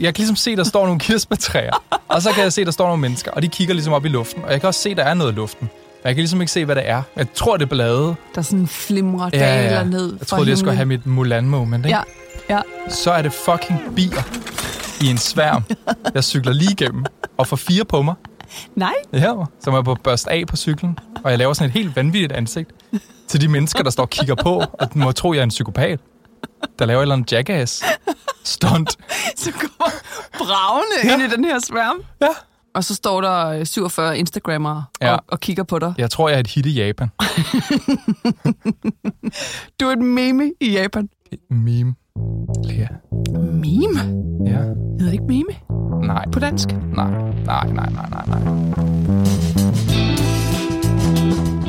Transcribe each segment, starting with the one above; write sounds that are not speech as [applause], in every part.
jeg kan ligesom se, der står nogle kirsebærtræer, og så kan jeg se, der står nogle mennesker, og de kigger ligesom op i luften, og jeg kan også se, der er noget i luften. Men jeg kan ligesom ikke se, hvad det er. Jeg tror, det er blade. Der sådan flimrer daler ned Jeg troede, jeg skulle have mit Mulan-moment, ikke? Ja, ja. Så er det fucking bier i en sværm, jeg cykler lige igennem, og får fire på mig. Nej. Ja, som er på børst af på cyklen, og jeg laver sådan et helt vanvittigt ansigt til de mennesker, der står og kigger på, og må tro, jeg er en psykopat, der laver et eller andet jackass stunt. [laughs] Så kommer bravende ja. ind i den her sværm. Ja. Og så står der øh, 47 Instagrammere ja. og, og kigger på dig. Jeg tror, jeg er et hit i Japan. [laughs] du er et meme i Japan. Et meme. Lea. Meme? Ja. Hedder det ikke meme? Nej. På dansk? Nej, nej, nej, nej, nej, nej.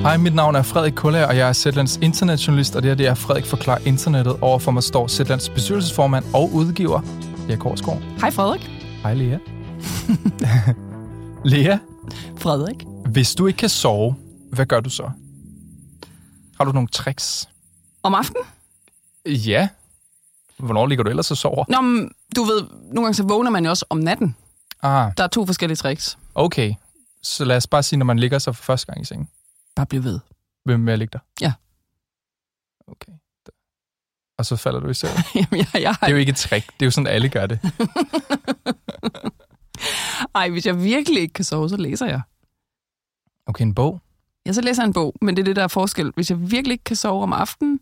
Hej, mit navn er Frederik Kulla, og jeg er Zetlands internetjournalist, og det her det er Frederik forklarer internettet. Overfor mig står Zetlands bestyrelsesformand og udgiver, Lea Korsgaard. Hej Frederik. Hej Lea. [laughs] Lea, Frederik. hvis du ikke kan sove, hvad gør du så? Har du nogle tricks? Om aftenen? Ja. Hvornår ligger du ellers og sover? Nå, men, du ved, nogle gange så vågner man jo også om natten. Ah, Der er to forskellige tricks. okay. Så lad os bare sige, når man ligger sig for første gang i sengen. Bare bliv ved. Hvem med at ligge der? Ja. Okay. Og så falder du i søvn. [laughs] Jamen, jeg, jeg Det er jo ikke et trick. Det er jo sådan, alle gør det. [laughs] Ej, hvis jeg virkelig ikke kan sove, så læser jeg. Okay, en bog. Ja, så læser jeg en bog, men det er det, der er forskel. Hvis jeg virkelig ikke kan sove om aftenen,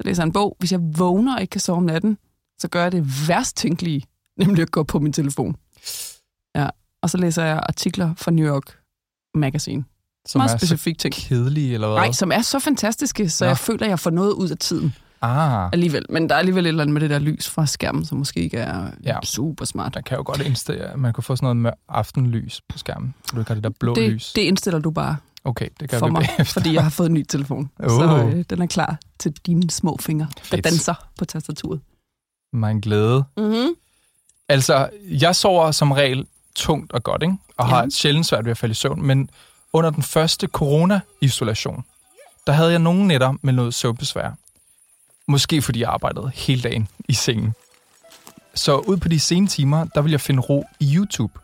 så læser jeg en bog. Hvis jeg vågner og ikke kan sove om natten, så gør jeg det værst tænkelige, nemlig at gå på min telefon. Ja, og så læser jeg artikler fra New York Magazine. Som Meget er specifik ting. kedelige, eller hvad? Nej, som er så fantastiske, så Nå. jeg føler, at jeg får noget ud af tiden Ah, alligevel. Men der er alligevel et eller andet med det der lys fra skærmen, som måske ikke er Ja. super smart. der kan jo godt indstille, at man kunne få sådan noget med aftenlys på skærmen, så du ikke har det der blå Det, lys. det indstiller du bare Okay, det gør for vi mig, bagefter. fordi jeg har fået en ny telefon. Oh. [laughs] Så øh, den er klar til dine små fingre, der Fedt. danser på tastaturet. En glæde. Mm-hmm. Altså, jeg sover som regel tungt og godt, ikke? Og Ja. har sjældent svært ved at falde i søvn, men under den første corona-isolation, der havde jeg nogle nætter med noget søvnbesvær. Måske fordi jeg arbejdede hele dagen i sengen. Så ud på de sene timer, der ville jeg finde ro i YouTube.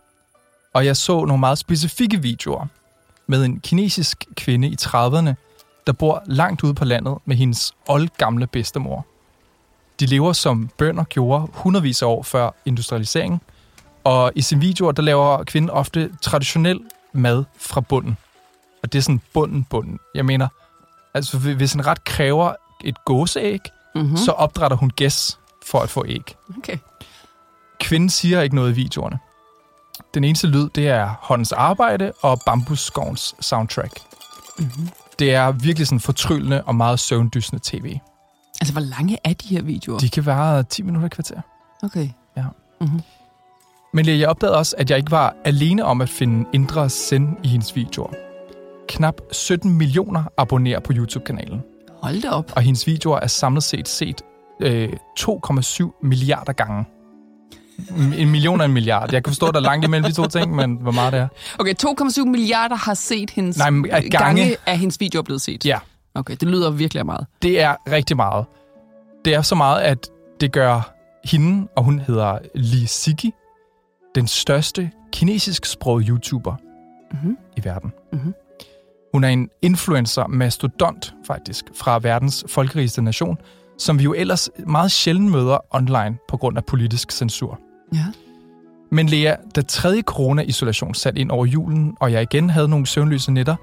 Og jeg så nogle meget specifikke videoer med en kinesisk kvinde i 30'erne, der bor langt ude på landet med hendes oldgamle bedstemor. De lever som bønder gjorde hundredvis af år før industrialiseringen, og i sine videoer, der laver kvinden ofte traditionel mad fra bunden. Og det er sådan bunden, bunden. Jeg mener, altså hvis en ret kræver et gåseæg, Mm-hmm. mm. så opdrætter hun gæs for at få æg. Okay. Kvinden siger ikke noget i videoerne. Den eneste lyd, det er håndens arbejde og bambusskovens soundtrack. Mm-hmm. Det er virkelig sådan fortryllende og meget søvndysende tv. Altså, hvor lange er de her videoer? De kan være 10 minutter i kvarter. Okay. Ja. Mm-hmm. Men jeg opdagede også, at jeg ikke var alene om at finde indre send i hendes videoer. Knap 17 millioner abonnerer på YouTube-kanalen, Hold da op. og hendes videoer er samlet set set øh, 2,7 milliarder gange. En million er en milliard. Jeg kan forstå, at der er langt imellem de to ting, men hvor meget det er. Okay, 2,7 milliarder har set hendes Nej, gange. gange af hendes videoer blevet set. Ja. Okay, det lyder virkelig af meget. Det er rigtig meget. Det er så meget, at det gør hende, og hun hedder Li Sigi, den største kinesisk sprog YouTuber Mm-hmm. i verden. Mhm. Hun er en influencer mastodont, faktisk, fra verdens folkerigeste nation, som vi jo ellers meget sjældent møder online på grund af politisk censur. Ja. Men Lea, da tredje corona-isolation satte ind over julen, og jeg igen havde nogle søvnløse nætter,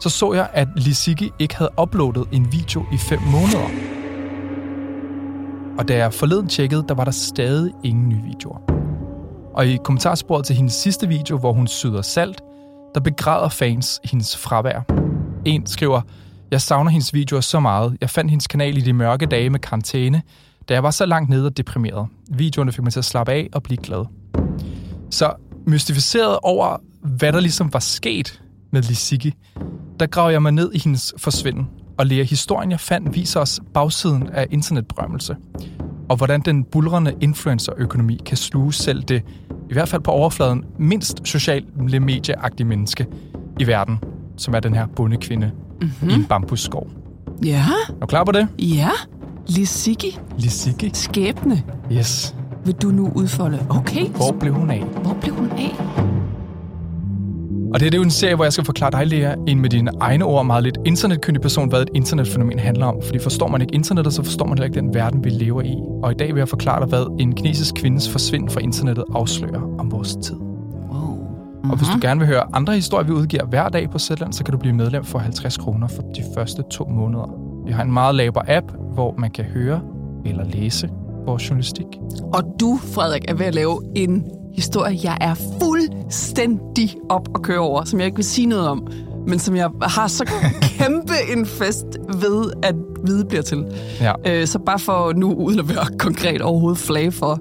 så så jeg, at Lisigi ikke havde uploadet en video i fem måneder. Og da jeg forleden tjekkede, der var der stadig ingen nye videoer. Og i kommentarsporet til hendes sidste video, hvor hun syder salt, der begræder fans hendes fravær. En skriver, jeg savner hendes videoer så meget. Jeg fandt hendes kanal i de mørke dage med karantæne, da jeg var så langt nede og deprimeret. Videoerne fik mig til at slappe af og blive glad. Så mystificeret over, hvad der ligesom var sket med Lisicki, der graver jeg mig ned i hendes forsvinden og lærer historien, jeg fandt, viser os bagsiden af internetberømmelse. Og hvordan den bulrende influencerøkonomi kan sluge selv det, i hvert fald på overfladen, mindst sociale medieagtige menneske i verden, som er den her bondekvinde mm-hmm. i en bambusskov. Ja, Er du klar på det? ja. Lisiki, Lisigi? skæbne. Yes. vil du nu udfolde. Okay, Hvor blev hun af? hvor blev hun af? Og det er jo en serie, hvor jeg skal forklare dig, Lea, en med dine egne ord, meget lidt internetkyndig person, hvad et internetfænomen handler om. Fordi forstår man ikke internettet, så forstår man heller ikke den verden, vi lever i. Og i dag vil jeg forklare dig, hvad en kinesisk kvindes forsvind fra internettet afslører om vores tid. Wow. Og hvis du gerne vil høre andre historier, vi udgiver hver dag på Zetland, så kan du blive medlem for 50 kroner for de første to måneder. Vi har en meget laber app, hvor man kan høre eller læse vores journalistik. Og du, Frederik, er ved at lave en historie, jeg er fuldstændig op at køre over, som jeg ikke vil sige noget om, men som jeg har så kæmpe [laughs] en fest ved, at vide bliver til. Ja. Øh, så bare for nu, uden at være [laughs] konkret overhovedet flage for,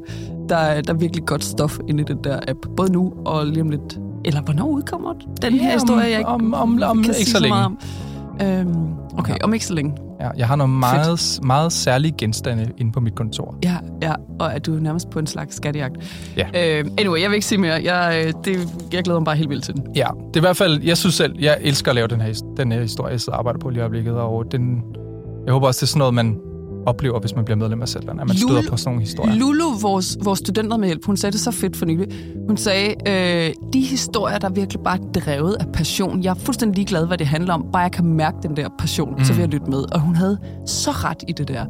der, er- der er virkelig godt stof inde i den der app. Både nu og lige om lidt. Eller hvornår udkommer den her Ja, historie, jeg ikke om- om- om kan ikke så længe. om. Øhm, okay, om ikke så længe. Ja, jeg har nogle meget, meget særlige genstande inde på mit kontor. Ja, ja, og er du nærmest på en slags skattejagt. Ja. Øh, anyway, jeg vil ikke sige mere. Jeg, øh, det, jeg glæder mig bare helt vildt til den. Ja, det er i hvert fald, jeg synes selv, jeg elsker at lave den her, den her historie, jeg sidder og arbejder på lige i øjeblikket, og den, jeg håber også, det er sådan noget, man oplever, hvis man bliver medlem af Zetland, at man Lulu- støder på sådan nogle historier. Lulu, vores, vores studenter med hjælp, hun sagde det så fedt for nylig. Hun sagde, øh, de historier, der er virkelig bare er drevet af passion. Jeg er fuldstændig ligeglad, hvad det handler om. Bare jeg kan mærke den der passion, mm. så vil jeg lytte med. Og hun havde så ret i det der.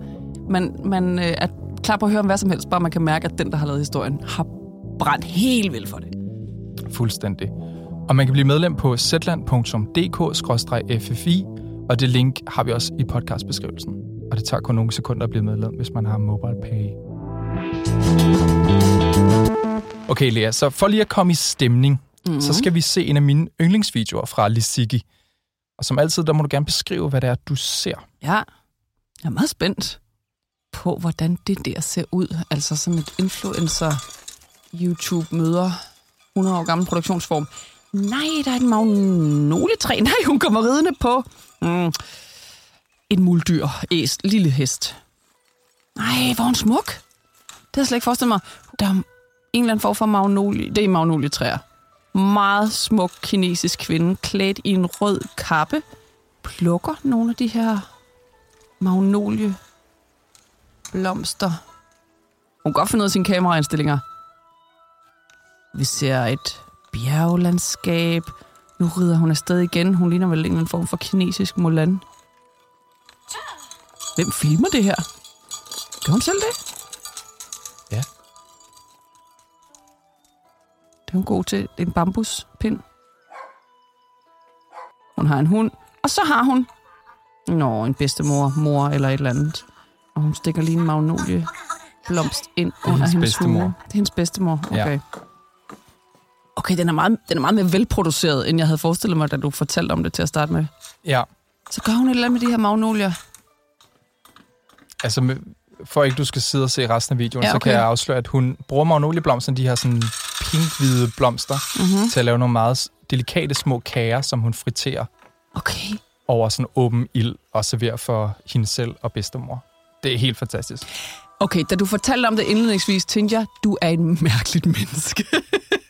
Man, man øh, er klar på at høre om hvad som helst, bare man kan mærke, at den, der har lavet historien, har brændt helt vildt for det. Fuldstændig. Og man kan blive medlem på zetland.dk-ffi, og det link har vi også i podcastbeskrivelsen. Og det tager kun nogle sekunder at blive medlem, hvis man har mobile pay. Okay, Lea, så for lige at komme i stemning, mm-hmm. så skal vi se en af mine yndlingsvideoer fra Lisiki. Og som altid, der må du gerne beskrive, hvad det er, du ser. Ja, jeg er meget spændt på, hvordan det der ser ud. Altså som et influencer YouTube møder 100 år gammel produktionsform. Nej, der er et magnoletræ. [laughs] Nej, hun kommer ridende på mm, en muldyr, æs, lille hest. Nej, hvor er hun smuk. Det har jeg slet ikke forestillet mig. Der er en eller anden form for magnolie. Det er magnolietræer. Meget smuk kinesisk kvinde, klædt i en rød kappe, plukker nogle af de her magnolie blomster. Hun kan godt finde ud af sine kameraindstillinger. Vi ser et bjerglandskab. Nu rider hun afsted igen. Hun ligner vel en eller anden form for kinesisk Mulan. Hvem filmer det her? Gør hun selv det? Ja. Det er hun god til. Det er en bambuspind. Hun har en hund. Og så har hun... Nå, en bedstemor, mor eller et eller andet. Og hun stikker lige en magnolie blomst ind er under hendes hendes bedstemor. hue. Det er hendes bedstemor, Ja. okay. Okay, den er, meget, den er meget mere velproduceret, end jeg havde forestillet mig, da du fortalte om det til at starte med. Ja, Så gør hun et eller andet med de her magnolier. altså for ikke du skal sidde og se resten af videoen, Ja, så kan okay. jeg afsløre, at hun bruger magnolieblomsterne, de her sådan pink-hvide blomster, Mm-hmm. til at lave nogle meget delikate små kager, som hun friterer Okay. over sådan åben ild og serverer for hende selv og bedstemor. Det er helt fantastisk. Okay, da du fortalte om det indledningsvis, tænkte jeg, du er et mærkeligt menneske.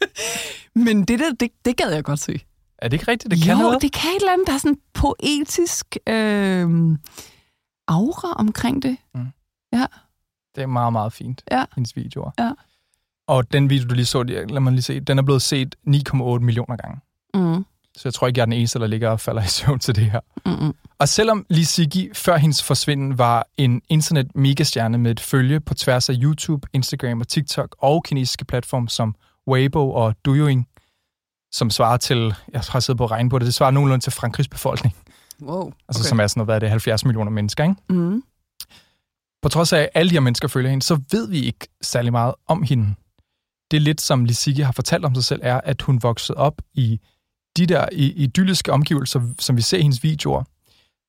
[laughs] Men det der, det, det gad jeg godt se. Er det ikke rigtigt? Det kan jo, noget? det kan et eller andet, der er sådan en poetisk øh, aura omkring det. Det er meget, meget fint, Ja. hendes videoer. Ja. Og den video, du lige så, lad mig lige se, den er blevet set 9,8 millioner gange. Mm. Så jeg tror ikke, jeg er den eneste, der ligger og falder i søvn til det her. Mm-mm. Og selvom Lee Siggy før hendes forsvinden var en internet megastjerne med et følge på tværs af YouTube, Instagram og TikTok og kinesiske platforme som Weibo og Douyin, som svarer til, jeg har siddet på at regne på det, det svarer nogenlunde til Frankrigs befolkning, Wow. altså okay. som er sådan noget, hvad er det, 70 millioner mennesker, ikke? Mm. På trods af, at alle de her mennesker følger hende, så ved vi ikke særlig meget om hende. Det er lidt, som Lisike har fortalt om sig selv, er, at hun voksede op i de der i- idylliske omgivelser, som vi ser i hendes videoer,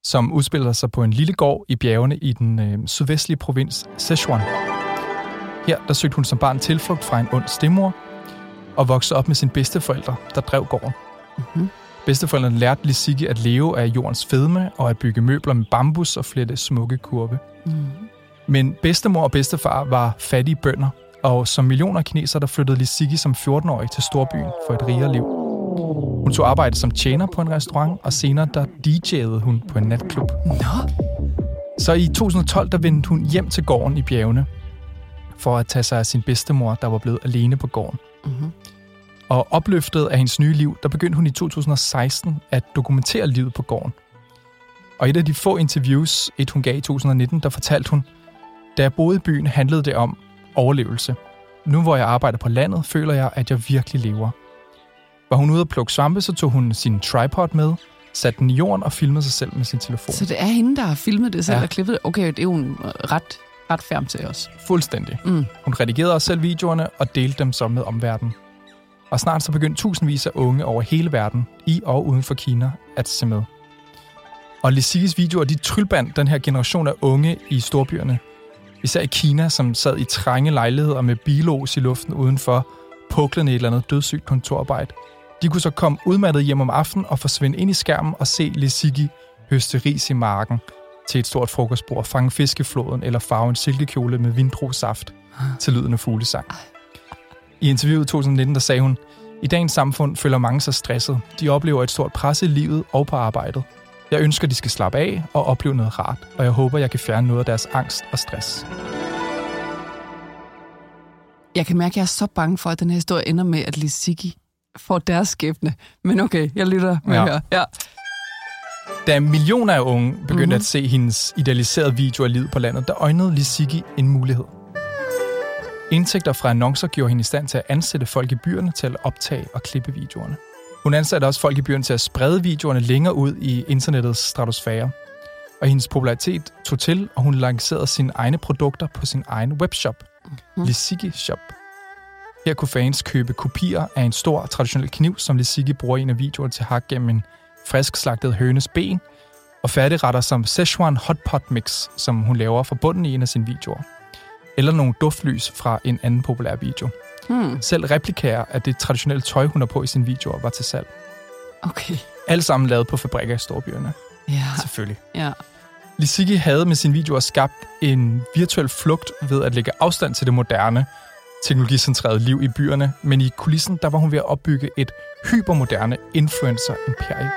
som udspiller sig på en lille gård i bjergene i den øh, sydvestlige provins Sichuan. Her der søgte hun som barn tilflugt fra en ond stemor, og voksede op med sine bedsteforældre, der drev gården. Mm-hmm. Bedsteforældrene lærte Lisike at leve af jordens fedme og at bygge møbler med bambus og flette smukke kurve. Mm. Men bedstemor og bedstefar var fattige bønder, og som millioner af kinesere, der flyttede Lisiki som 14-årig til storbyen for et rigere liv. Hun tog arbejde som tjener på en restaurant, og senere der DJ'ede hun på en natklub. Nå, Så i 2012, der vendte hun hjem til gården i bjergene, for at tage sig af sin bedstemor, der var blevet alene på gården. Mm-hmm. Og opløftet af hendes nye liv, der begyndte hun i 2016 at dokumentere livet på gården. Og i et af de få interviews, et hun gav i 2019, der fortalte hun, da jeg boede i byen, handlede det om overlevelse. Nu hvor jeg arbejder på landet, føler jeg, at jeg virkelig lever. Var hun ude at plukke svampe, så tog hun sin tripod med, satte den i jorden og filmede sig selv med sin telefon. Så det er hende, der har filmet det selv Ja. og klippet det? Okay, det er hun ret, ret færm til os. Fuldstændig. Mm. Hun redigerede også selv videoerne og delte dem så med omverdenen. Og snart så begyndte tusindvis af unge over hele verden, i og uden for Kina, at se med. Og Lissikis videoer, de trylbandt den her generation af unge i storbyerne. Især i Kina, som sad i trænge lejligheder med bilos i luften udenfor, puklende i et eller andet dødssygt kontorarbejde. De kunne så komme udmattet hjem om aftenen og forsvinde ind i skærmen og se Lissiki høste ris i marken til et stort frokostbord, fange fisk i floden eller farve en silkekjole med vindruesaft til lyden af fuglesang. I interviewet i 2019, der sagde hun, i dagens samfund føler mange sig stresset. De oplever et stort pres i livet og på arbejdet. Jeg ønsker, de skal slappe af og opleve noget rart, og jeg håber, jeg kan fjerne noget af deres angst og stress. Jeg kan mærke, at jeg er så bange for, at den her historie ender med, at Lissiki får deres skæbne. Men okay, jeg lytter med Ja. her. Ja. Da millioner af unge begyndte mm-hmm. Mhm. at se hendes idealiserede video af livet på landet, der øjnede Lissiki en mulighed. Indtægter fra annoncer gjorde hende i stand til at ansætte folk i byerne til at optage og klippe videoerne. Hun ansatte også folk i byerne til at sprede videoerne længere ud i internettets stratosfære. Og hendes popularitet tog til, og hun lancerede sine egne produkter på sin egen webshop, mm. Lissiki Shop. Her kunne fans købe kopier af en stor traditionel kniv, som Lissiki bruger i en af videoerne til hakke gennem en frisk slagtet hønes ben, og færdigretter som Szechuan Hot Pot Mix, som hun laver fra bunden i en af sine videoer. Eller nogle duftlys fra en anden populær video. Hmm. Selv replikager af det traditionelle tøj, hun har på i sine videoer, var til salg. Okay. Alt sammen lavet på fabrikker i storbyerne, Ja. selvfølgelig. ja. Lissiki havde med sine videoer skabt en virtuel flugt ved at lægge afstand til det moderne, teknologicentrerede liv i byerne, men i kulissen, der var hun ved at opbygge et hypermoderne influencer-imperie.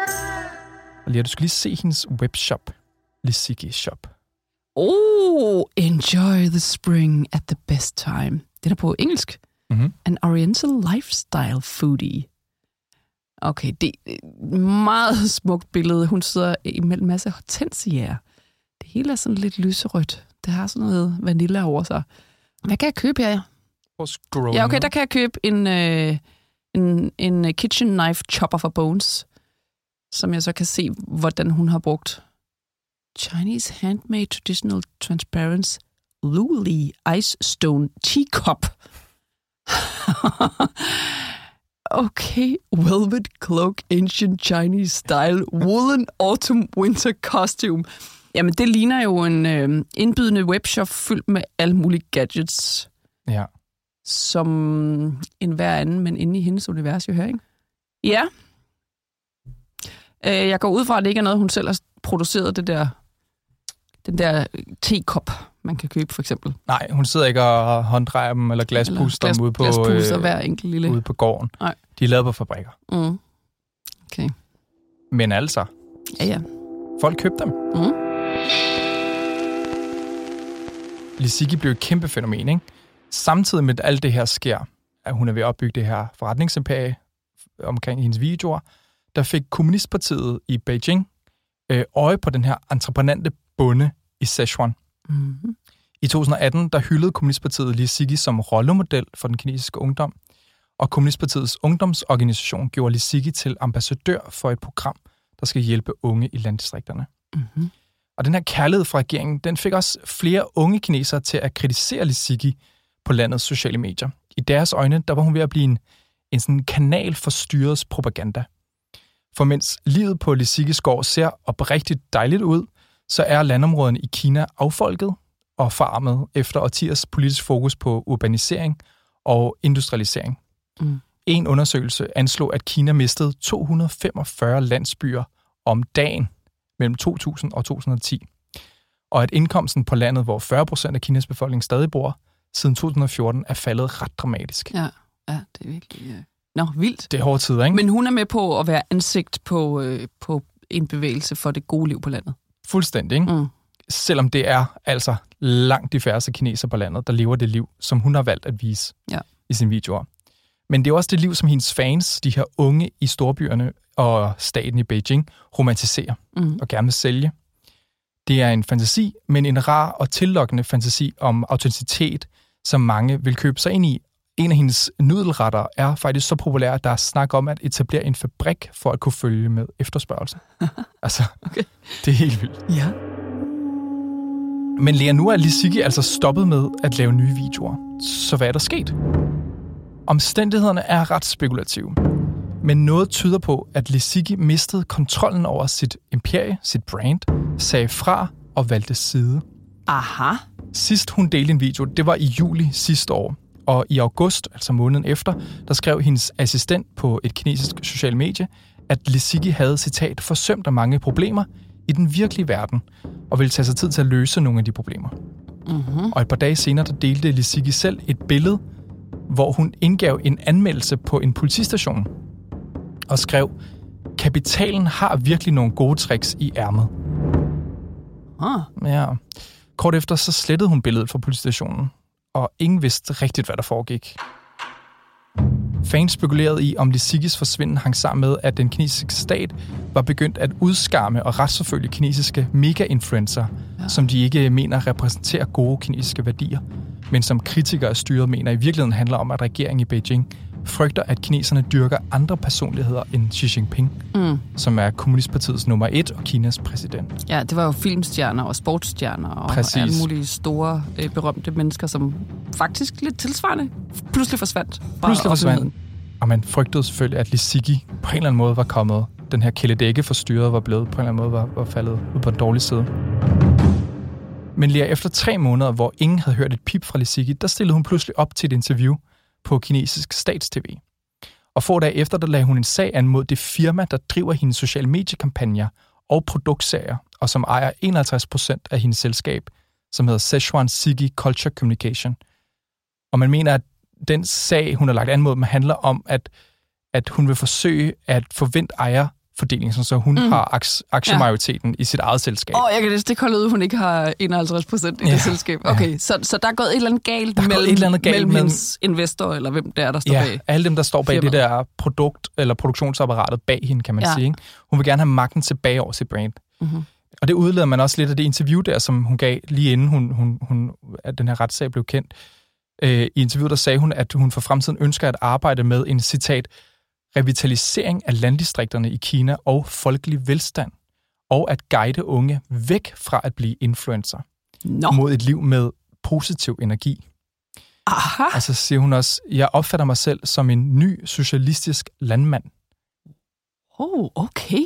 Og lige, du skal lige se hendes webshop, Lissiki Shop. Oh, enjoy the spring at the best time. Det er på engelsk. Mm-hmm. An Oriental Lifestyle Foodie. Okay, det er et meget smukt billede. Hun sidder imellem en masse hortensiaer. Det hele er sådan lidt lyserødt. Det har sådan noget vanilla over sig. Hvad kan jeg købe her? Prøv at scrolle Ja, okay, der kan jeg købe en, øh, en, en øh, kitchen knife chopper for Bones, som jeg så kan se, hvordan hun har brugt. Chinese Handmade Traditional Transparency Luli Ice Stone Teacup. [laughs] okay, Velvet Cloak Ancient Chinese Style Woolen Autumn Winter Costume. Jamen, det ligner jo en øh, indbydende webshop fyldt med alle mulige gadgets Ja. Som en hver anden, men inde i hendes univers jo her, ikke? Ja. Øh, jeg går ud fra, at det ikke er noget, hun selv har produceret, det der, den der tekop, man kan købe, for eksempel. Nej, hun sidder ikke og hånddrejer dem eller glaspuster Eller dem ude på, glaspuster øh, hver enkelt lille. ude på gården. Nej. De er lavet på fabrikker. Mm. Okay. Men altså, Ja, ja. folk købte dem. Mm. Lissiki blev et kæmpe fænomen, ikke? Samtidig med, alt det her sker, at hun er ved at opbygge det her forretningsimperie omkring hendes videoer, der fik Kommunistpartiet i Beijing øh, øje på den her entreprenante bonde i Sichuan. Mm-hmm. I 2018 der hyldede Kommunistpartiet Lissiki som rollemodel for den kinesiske ungdom, og Kommunistpartiets ungdomsorganisation gjorde Lissiki til ambassadør for et program, der skal hjælpe unge i landdistrikterne. Mm-hmm. Og den her kærlighed fra regeringen, den fik også flere unge kinesere til at kritisere Lissiki på landets sociale medier. I deres øjne, der var hun ved at blive en, en sådan kanal for styrets propaganda. For mens livet på Lissikis gård ser oprigtigt dejligt ud, så er landområderne i Kina affolket og farmet efter årtiers politisk fokus på urbanisering og industrialisering. Mm. En undersøgelse anslog, at Kina mistede 245 landsbyer om dagen mellem 2000 og 2010. Og at indkomsten på landet, hvor 40 procent af Kinas befolkning stadig bor, siden 2014 er faldet ret dramatisk. Ja, ja, det er virkelig... Øh... Nå, vildt. Det er hårde tider, ikke? Men hun er med på at være ansigt på, øh, på en bevægelse for det gode liv på landet. Fuldstændig, ikke? Mm. selvom det er altså langt de færreste kineser på landet, der lever det liv, som hun har valgt at vise Ja. i sine videoer. Men det er også det liv, som hendes fans, de her unge i storbyerne og staten i Beijing, romantiserer Mm. og gerne vil sælge. Det er en fantasi, men en rar og tillokkende fantasi om autenticitet, som mange vil købe sig ind i. En af hendes nudelretter er faktisk så populær, at der er snak om at etablere en fabrik for at kunne følge med efterspørgsel. [laughs] altså, Okay. det er helt vildt. Ja. Men Lea, nu er Lisicki altså stoppet med at lave nye videoer. Så hvad er der sket? Omstændighederne er ret spekulative. Men noget tyder på, at Lisicki mistede kontrollen over sit imperie, sit brand, sagde fra og valgte side. Aha. Sidst hun delte en video, det var i juli sidste år. Og i august, altså måneden efter, der skrev hendes assistent på et kinesisk social medie, at Lisicki havde, citat, forsømt af mange problemer i den virkelige verden, og ville tage sig tid til at løse nogle af de problemer. Mm-hmm. Og et par dage senere, der delte Lisicki selv et billede, hvor hun indgav en anmeldelse på en politistation og skrev, kapitalen har virkelig nogle gode tricks i ærmet. Ah. Ja. Kort efter så slettede hun billedet fra politistationen, og ingen vidste rigtigt, hvad der foregik. Fans spekulerede i, om Lisikis forsvinden hang sammen med, at den kinesiske stat var begyndt at udskamme og retsforfølge kinesiske mega-influencer, ja. som de ikke mener repræsenterer gode kinesiske værdier, men som kritikere af styret mener i virkeligheden handler om, at regeringen i Beijing frygter, at kineserne dyrker andre personligheder end Xi Jinping, Mm. som er kommunistpartiets nummer et og Kinas præsident. Ja, det var jo filmstjerner og sportsstjerner og Præcis. alle mulige store, øh, berømte mennesker, som faktisk lidt tilsvarende pludselig forsvandt. Pludselig forsvandt. Og man frygtede selvfølgelig, at Lisicki på en eller anden måde var kommet, den her kæledække for styret var blevet på en eller anden måde var, var faldet ud på den dårlige side. Men lige efter tre måneder, hvor ingen havde hørt et pip fra Lisicki, der stillede hun pludselig op til et interview på kinesisk statstv. Og få dage efter, der lagde hun en sag an mod det firma, der driver hendes sociale mediekampagner og produktserier, og som ejer 51% af hendes selskab, som hedder Sichuan Sigi Culture Communication. Og man mener, at den sag, hun har lagt an mod dem, handler om, at, at hun vil forsøge at forvente ejer sådan så hun mm. har aks- aktiemajoriteten ja. i sit eget selskab. Åh, oh, jeg kan ikke holde ud, hun ikke har 51 procent i Ja, det selskab. Okay, så, så der er gået et eller andet galt Der er mellem, et eller andet galt mellem mellem- hendes investor, eller hvem det er, der står ja, bag. alle dem, der står bag det firmaet. der produkt- eller produktionsapparatet bag hende, kan man Ja. sige. Ikke? Hun vil gerne have magten tilbage over sit brand. Mm-hmm. Og det udleder man også lidt af det interview der, som hun gav lige inden hun, hun, hun, at den her retssag blev kendt. Øh, I interviewet der sagde hun, at hun for fremtiden ønsker at arbejde med en citat revitalisering af landdistrikterne i Kina og folkelig velstand, og at guide unge væk fra at blive influencer Nå, mod et liv med positiv energi. aha. Og så siger hun også, jeg opfatter mig selv som en ny socialistisk landmand. Oh, okay.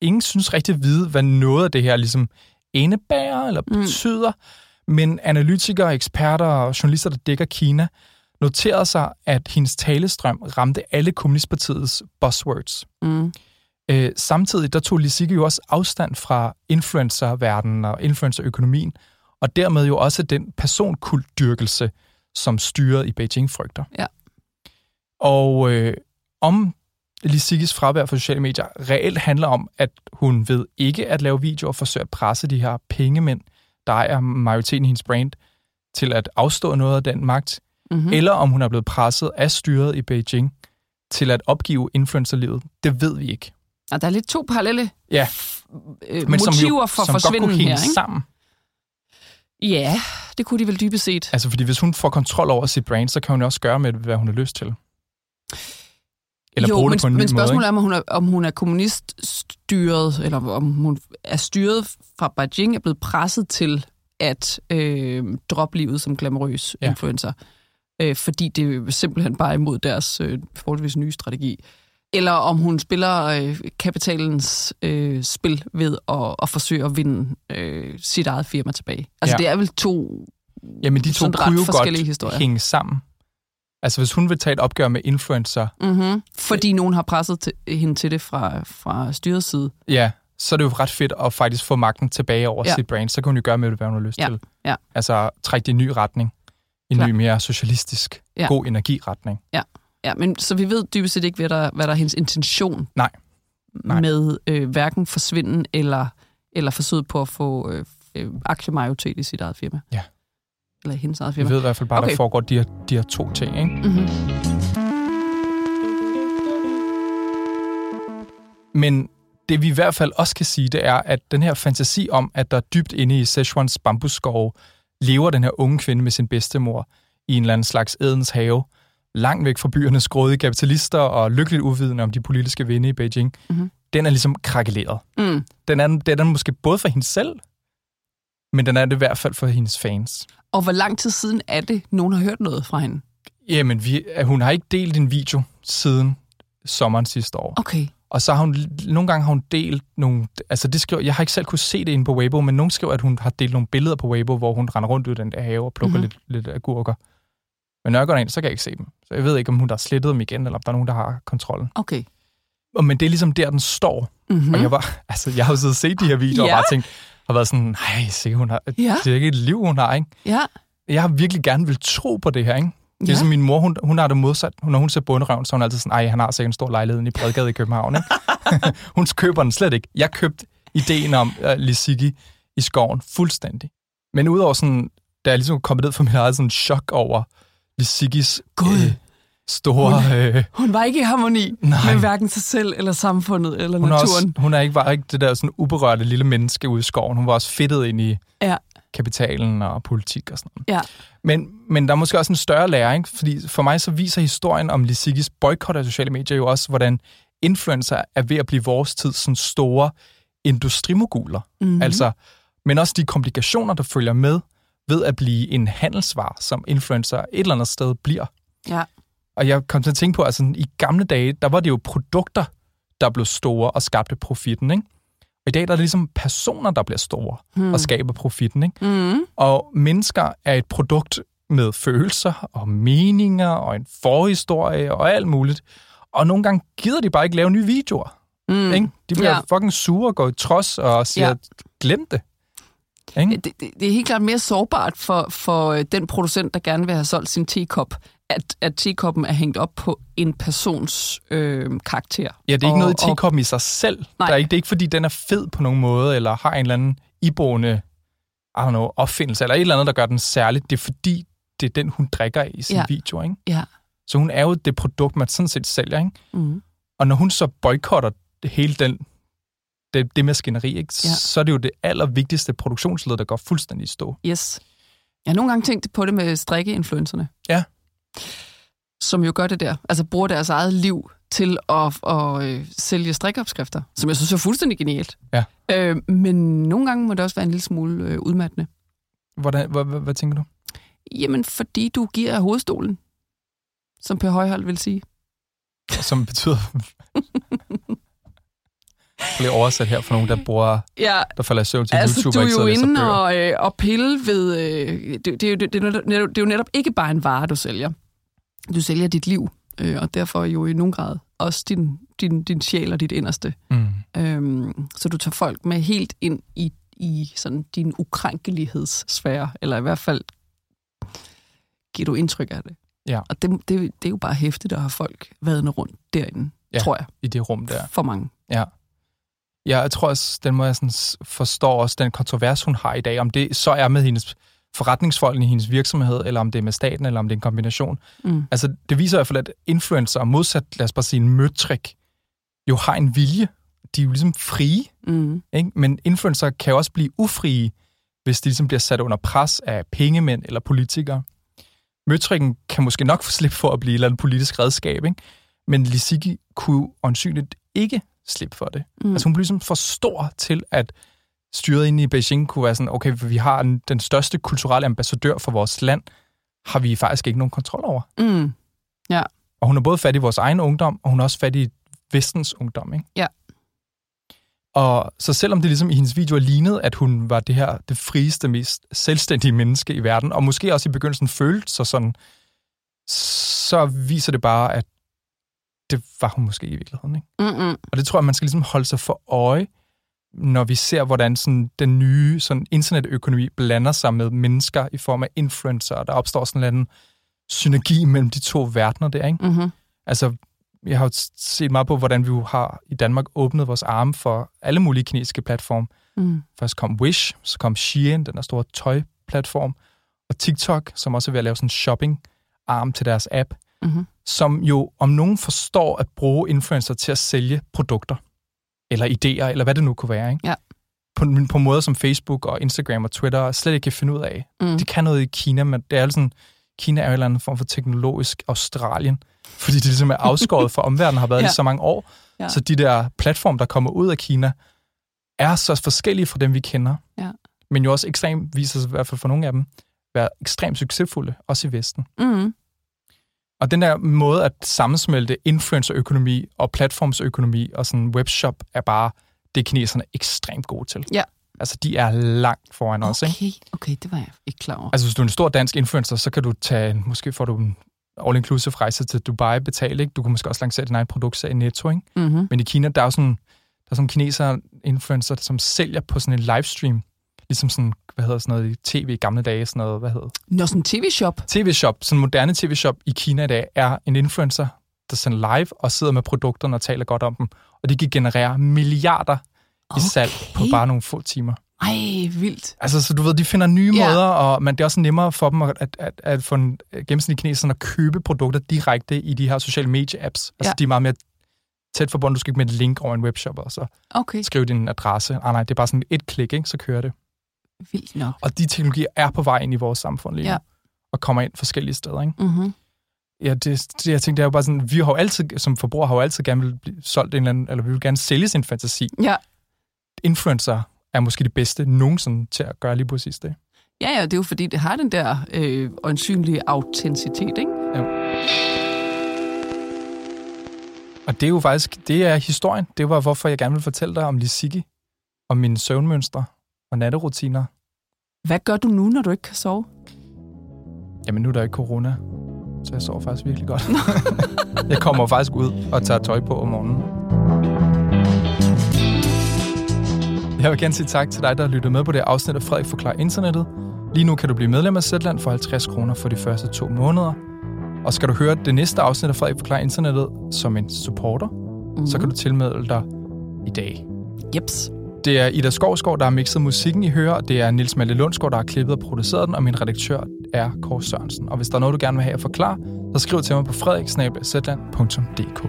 ingen synes rigtig at vide, hvad noget af det her ligesom indebærer eller Mm. betyder, men analytikere, eksperter og journalister, der dækker Kina, noterede sig, at hendes talestrøm ramte alle kommunistpartiets buzzwords. Mm. Øh, samtidig der tog Lisicki jo også afstand fra influencerverdenen og influencerøkonomien, og dermed jo også den personkultdyrkelse, som styret i Beijing frygter. Ja. Og øh, om Lisikkis fravær for sociale medier reelt handler om, at hun ved ikke at lave videoer, forsøger at presse de her pengemænd, der ejer majoriteten af hendes brand, til at afstå noget af den magt, Mm-hmm. mm. eller om hun er blevet presset af styret i Beijing til at opgive influencerlivet, det ved vi ikke. Og der er lidt to parallelle Ja, øh, men som motiver jo, for som godt kunne forsvinden her, ikke? sammen. Ja, det kunne de vel dybest set. Altså, fordi hvis hun får kontrol over sit brand, så kan hun også gøre med hvad hun har lyst til. Eller jo, bruge men, det på en ny men måde. spørgsmålet Ikke? er, om hun er, om hun er kommuniststyret, eller om hun er styret fra Beijing, er blevet presset til at øh, droppe livet som glamourøs Ja. ja. influencer. Øh, fordi det er simpelthen bare imod deres øh, forholdsvis nye strategi. Eller om hun spiller øh, kapitalens øh, spil ved at, at forsøge at vinde øh, sit eget firma tilbage. Altså Ja. det er vel to Jamen, de to sådan ret kunne jo forskellige godt historier. hænge sammen. Altså, hvis hun vil tage et opgør med influencer, Mm-hmm. Fordi nogen har presset til, hende til det fra, fra styrets side. ja, så er det jo ret fedt at faktisk få magten tilbage over Ja. ja. sit brand. Så kan hun jo gøre med det, hvad hun har lyst Ja. til. Ja. Altså, trække det i en ny retning. En Klar. ny, mere socialistisk, Ja. ja. god energiretning. Ja, men så vi ved dybest set ikke, hvad der, hvad der er hendes intention Nej. Nej. med øh, hverken forsvinden eller, eller forsøget på at få, øh, øh, aktiemajoritet i sit eget firma. Ja. Eller hendes eget Vi firma. ved i hvert fald bare, okay. Der foregår de her, de her to ting, ikke? Mm-hmm. Men det vi i hvert fald også kan sige, det er, at den her fantasi om, at der dybt inde i Szechuans bambusskove lever den her unge kvinde med sin bedstemor i en eller anden slags ædens have, langt væk fra byernes grådige kapitalister og lykkeligt uvidende om de politiske vinde i Beijing, Mhm. den er ligesom krakeleret. Mm. Den er, den er måske både for hende selv, men den er det i hvert fald for hendes fans. Og hvor lang tid siden er det, nogen har hørt noget fra hende? Jamen, vi, hun har ikke delt en video siden sommeren sidste år. Okay. Og så har hun, nogle gange har hun delt nogle, altså det skriver, jeg har ikke selv kunne se det inde på Weibo, men nogen skriver, at hun har delt nogle billeder på Weibo, hvor hun render rundt ud i den der have og plukker Mhm. mm-hmm. lidt, lidt agurker. Men når jeg går ind, så kan jeg ikke se dem. Så jeg ved ikke, om hun har slettet dem igen, eller om der er nogen, der har kontrollen. Okay. Og, men det er ligesom der, den står. Mm-hmm. Mm. Og jeg var, [laughs] altså jeg har jo siddet og set de her videoer Ja. og bare tænkt, har været sådan, nej, sikkert hun har, Ja. det er ikke et liv, hun har, ikke? Ja. Jeg har virkelig gerne vil tro på det her, ikke? Det er Ja. ligesom min mor, hun, hun har det modsat. Når hun ser bunderøven, så er hun altid sådan, ej, han har sikkert en stor lejlighed i Bredgade i København. Ikke? [laughs] [laughs] hun køber den slet ikke. Jeg købte ideen om uh, Lisigi i skoven fuldstændig. Men udover sådan, da jeg ligesom kom ned for mit eget sådan chok over Lisigis Gud. store... Øh, Hun var ikke i harmoni Nej. med hverken sig selv, eller samfundet, eller hun, naturen. også, hun er ikke, var ikke det der sådan uberørte lille menneske ude i skoven. Hun var også fedtet ind i Ja. kapitalen og politik og sådan noget. Ja. Men, men der er måske også en større læring, fordi for mig så viser historien om Lisigis boykot af sociale medier jo også, hvordan influencer er ved at blive vores tids sådan store industrimoguler. Mhm. Mm-hmm. Altså, men også de komplikationer, der følger med ved at blive en handelsvar, som influencer et eller andet sted bliver. Ja. Og jeg kom til at tænke på, at altså, i gamle dage, der var det jo produkter, der blev store og skabte profitten, ikke? Og i dag der er det ligesom personer, der bliver store hmm. og skaber profitten, ikke? Mm. Og mennesker er et produkt med følelser og meninger og en forhistorie og alt muligt. Og nogle gange gider de bare ikke lave nye videoer. Mm. Ikke? De bliver Ja. fucking sure og går i trods og siger, Ja. ja. glem det. Ikke? Det, det, det er helt klart mere sårbart for, for øh, den producent, der gerne vil have solgt sin tekop, at, at tekoppen er hængt op på en persons øh, karakter. Ja, det er ikke Og- noget i og- tekoppen i sig selv. Nej. Der er ikke, det er ikke, fordi den er fed på nogen måde, eller har en eller anden iboende I don't know, opfindelse, eller et eller andet, der gør den særligt. Det er fordi, det er den, hun drikker i sin Ja. video. Ikke? Ja. Så hun er jo det produkt, man sådan set sælger. Ikke? Mm. Og når hun så boykotter hele den, det, det maskineri, ikke? Ja. så er det jo det allervigtigste produktionsled, der går fuldstændig i stå. Yes. Jeg har nogle gange tænkt på det med strikkeinfluencerne. Ja. Som jo gør det der. Altså bruger deres eget liv til at, at øh, sælge strikopskrifter, som jeg synes er fuldstændig genialt. Ja. Øh, men nogle gange må det også være en lille smule øh, udmattende. Hvordan, hvad, hvad, hvad tænker du? Jamen, fordi du giver hovedstolen, som Per Højhold vil sige. Som betyder... [laughs] Lige oversat her for nogen, der bruger, Ja, der falder i søvn til altså YouTube du og er jo inde og, øh, og pille ved... Øh, det, det, er det, det, netop, det er jo netop ikke bare en vare, du sælger. Du sælger dit liv, øh, og derfor jo i nogen grad også din, din, din sjæl og dit inderste. Mm. Øhm, så du tager folk med helt ind i, i sådan din ukrænkelighedssfære, eller i hvert fald giver du indtryk af det. Ja. Og det, det, det er jo bare hæftigt at have folk vadende rundt derinde, Ja. tror jeg, I det rum der. for mange. Ja. Ja, jeg tror også, den måde, jeg sådan forstår også den kontrovers, hun har i dag, om det så er med hendes forretningsfolk i hendes virksomhed, eller om det er med staten, eller om det er en kombination. Mm. Altså, det viser i hvert fald, at influencer, modsat, lad os bare sige, en møtrik, jo har en vilje. De er jo ligesom frie, Mm. ikke? Men influencer kan jo også blive ufrie, hvis de ligesom bliver sat under pres af pengemænd eller politikere. Møtrikken kan måske nok få slip for at blive et eller andet politisk redskab, ikke? Men Lisigi kunne åndsynligt ikke slippe for det. Mm. Altså hun blev ligesom for stor til, at styret inde i Beijing kunne være sådan, okay, vi har en, den største kulturelle ambassadør for vores land, har vi faktisk ikke nogen kontrol over. Mm. Og hun er både fat i vores egen ungdom, og hun er også fat i vestens ungdom, ikke? Ja. Og så selvom det ligesom i hendes videoer lignede, at hun var det her, det frieste, mest selvstændige menneske i verden, og måske også i begyndelsen følte sig sådan, så viser det bare, at det var hun måske i virkeligheden, ikke? Mm-mm. Og det tror jeg, man skal ligesom holde sig for øje, når vi ser, hvordan sådan den nye sådan internetøkonomi blander sig med mennesker i form af influencer, og der opstår sådan en eller anden synergi mellem de to verdener der, ikke? Mm-hmm. Altså, jeg har jo set meget på, hvordan vi jo har i Danmark åbnet vores arme for alle mulige kinesiske platforme. Mm. Først kom Wish, så kom Shein, den der store tøjplatform, og TikTok, som også er ved at lave sådan en shopping-arm til deres app, Mm-hmm. Som jo om nogen forstår at bruge influencer til at sælge produkter, eller idéer, eller hvad det nu kunne være. Ikke? Ja. På, på måder, som Facebook og Instagram og Twitter slet ikke kan finde ud af. Mm. De kan noget i Kina, men det er sådan, Kina er jo en eller anden form for teknologisk Australien, fordi de ligesom er [laughs] afskåret fra omverdenen, har været ja. I så mange år. Ja. Så de der platforme, der kommer ud af Kina, er så forskellige fra dem, vi kender. Ja. Men jo også ekstremt, viser sig i hvert fald for nogle af dem, være ekstremt succesfulde, også i Vesten. Mm. Og den der måde at sammensmelte influencerøkonomi og platformsøkonomi og sådan webshop er bare det, kineserne er ekstremt gode til. Ja. Altså, de er langt foran os, ikke? Okay, okay, det var jeg ikke klar over. Altså, hvis du er en stor dansk influencer, så kan du tage, måske får du en all-inclusive rejse til Dubai betalt, ikke? Du kan måske også lancere din egen produkt i Netto, ikke? Mm-hmm. Men i Kina, der er jo sådan, der er sådan kinesere influencer, som sælger på sådan en livestream. Ligesom sådan, hvad hedder sådan noget i tv i gamle dage, sådan noget, hvad hedder Nå, sådan en tv-shop. TV-shop, sådan en moderne TV-shop i Kina i dag, er en influencer, der sender live og sidder med produkterne og taler godt om dem. Og de kan generere milliarder i salg på bare nogle få timer. Ej, vildt. Altså, så du ved, de finder nye Ja. måder, og men det er også nemmere for dem at, at, at, at få en gennemsnitlig kineser at købe produkter direkte i de her sociale medie-apps. Altså, Ja. de er meget mere tæt forbundet. Du skal ikke med et link over en webshop, og så Okay, skrive din adresse. Ah, nej, det er bare sådan et klik, ikke? så kører det. Vildt nok. Og de teknologier er på vej ind i vores samfund lige nu, Ja. og kommer ind forskellige steder. Ikke? Mm-hmm. Ja, det, det, jeg tænkte, det er jo bare sådan, vi har jo altid, som forbrugere, har jo altid gerne vil blive solgt en eller anden, eller vi vil gerne sælge sin fantasi. Ja. Influencer er måske det bedste nogensinde til at gøre lige præcis det. ja, ja, det er jo fordi, det har den der øh, øjensynlige autenticitet, ikke? Og det er jo faktisk, det er historien. Det var, hvorfor jeg gerne vil fortælle dig om Lisiki, om mine søvnmønstre og natterutiner. Hvad gør du nu, når du ikke kan sove? Jamen, nu er der ikke corona, så jeg sover faktisk virkelig godt. [laughs] jeg kommer faktisk ud og tager tøj på om morgenen. Jeg vil gerne sige tak til dig, der har lyttet med på det afsnit af Frederik Forklarer Internettet. Lige nu kan du blive medlem af Zetland for 50 kroner for de første to måneder. Og skal du høre det næste afsnit af Frederik Forklarer Internettet som en supporter, mm-hmm. så kan du tilmelde dig i dag. Jeps. Det er Ida Skovsgaard, der har mixet musikken, I hører, og det er Nils Malte Lundsgaard, der har klippet og produceret den, og min redaktør er Kåre Sørensen. Og hvis der er noget, du gerne vil have at forklare, så skriv til mig på frederiksnabelsætland.dk.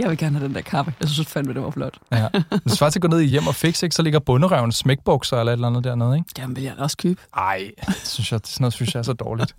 Jeg vil gerne have den der kappe. Jeg synes fandme, det var flot. Ja. Hvis du faktisk går ned i hjem og fix, ikke, så ligger bunderøven smækbukser eller et eller andet dernede, ikke? Jamen, vil jeg da også købe. Ej, det synes jeg, sådan noget synes jeg er så dårligt.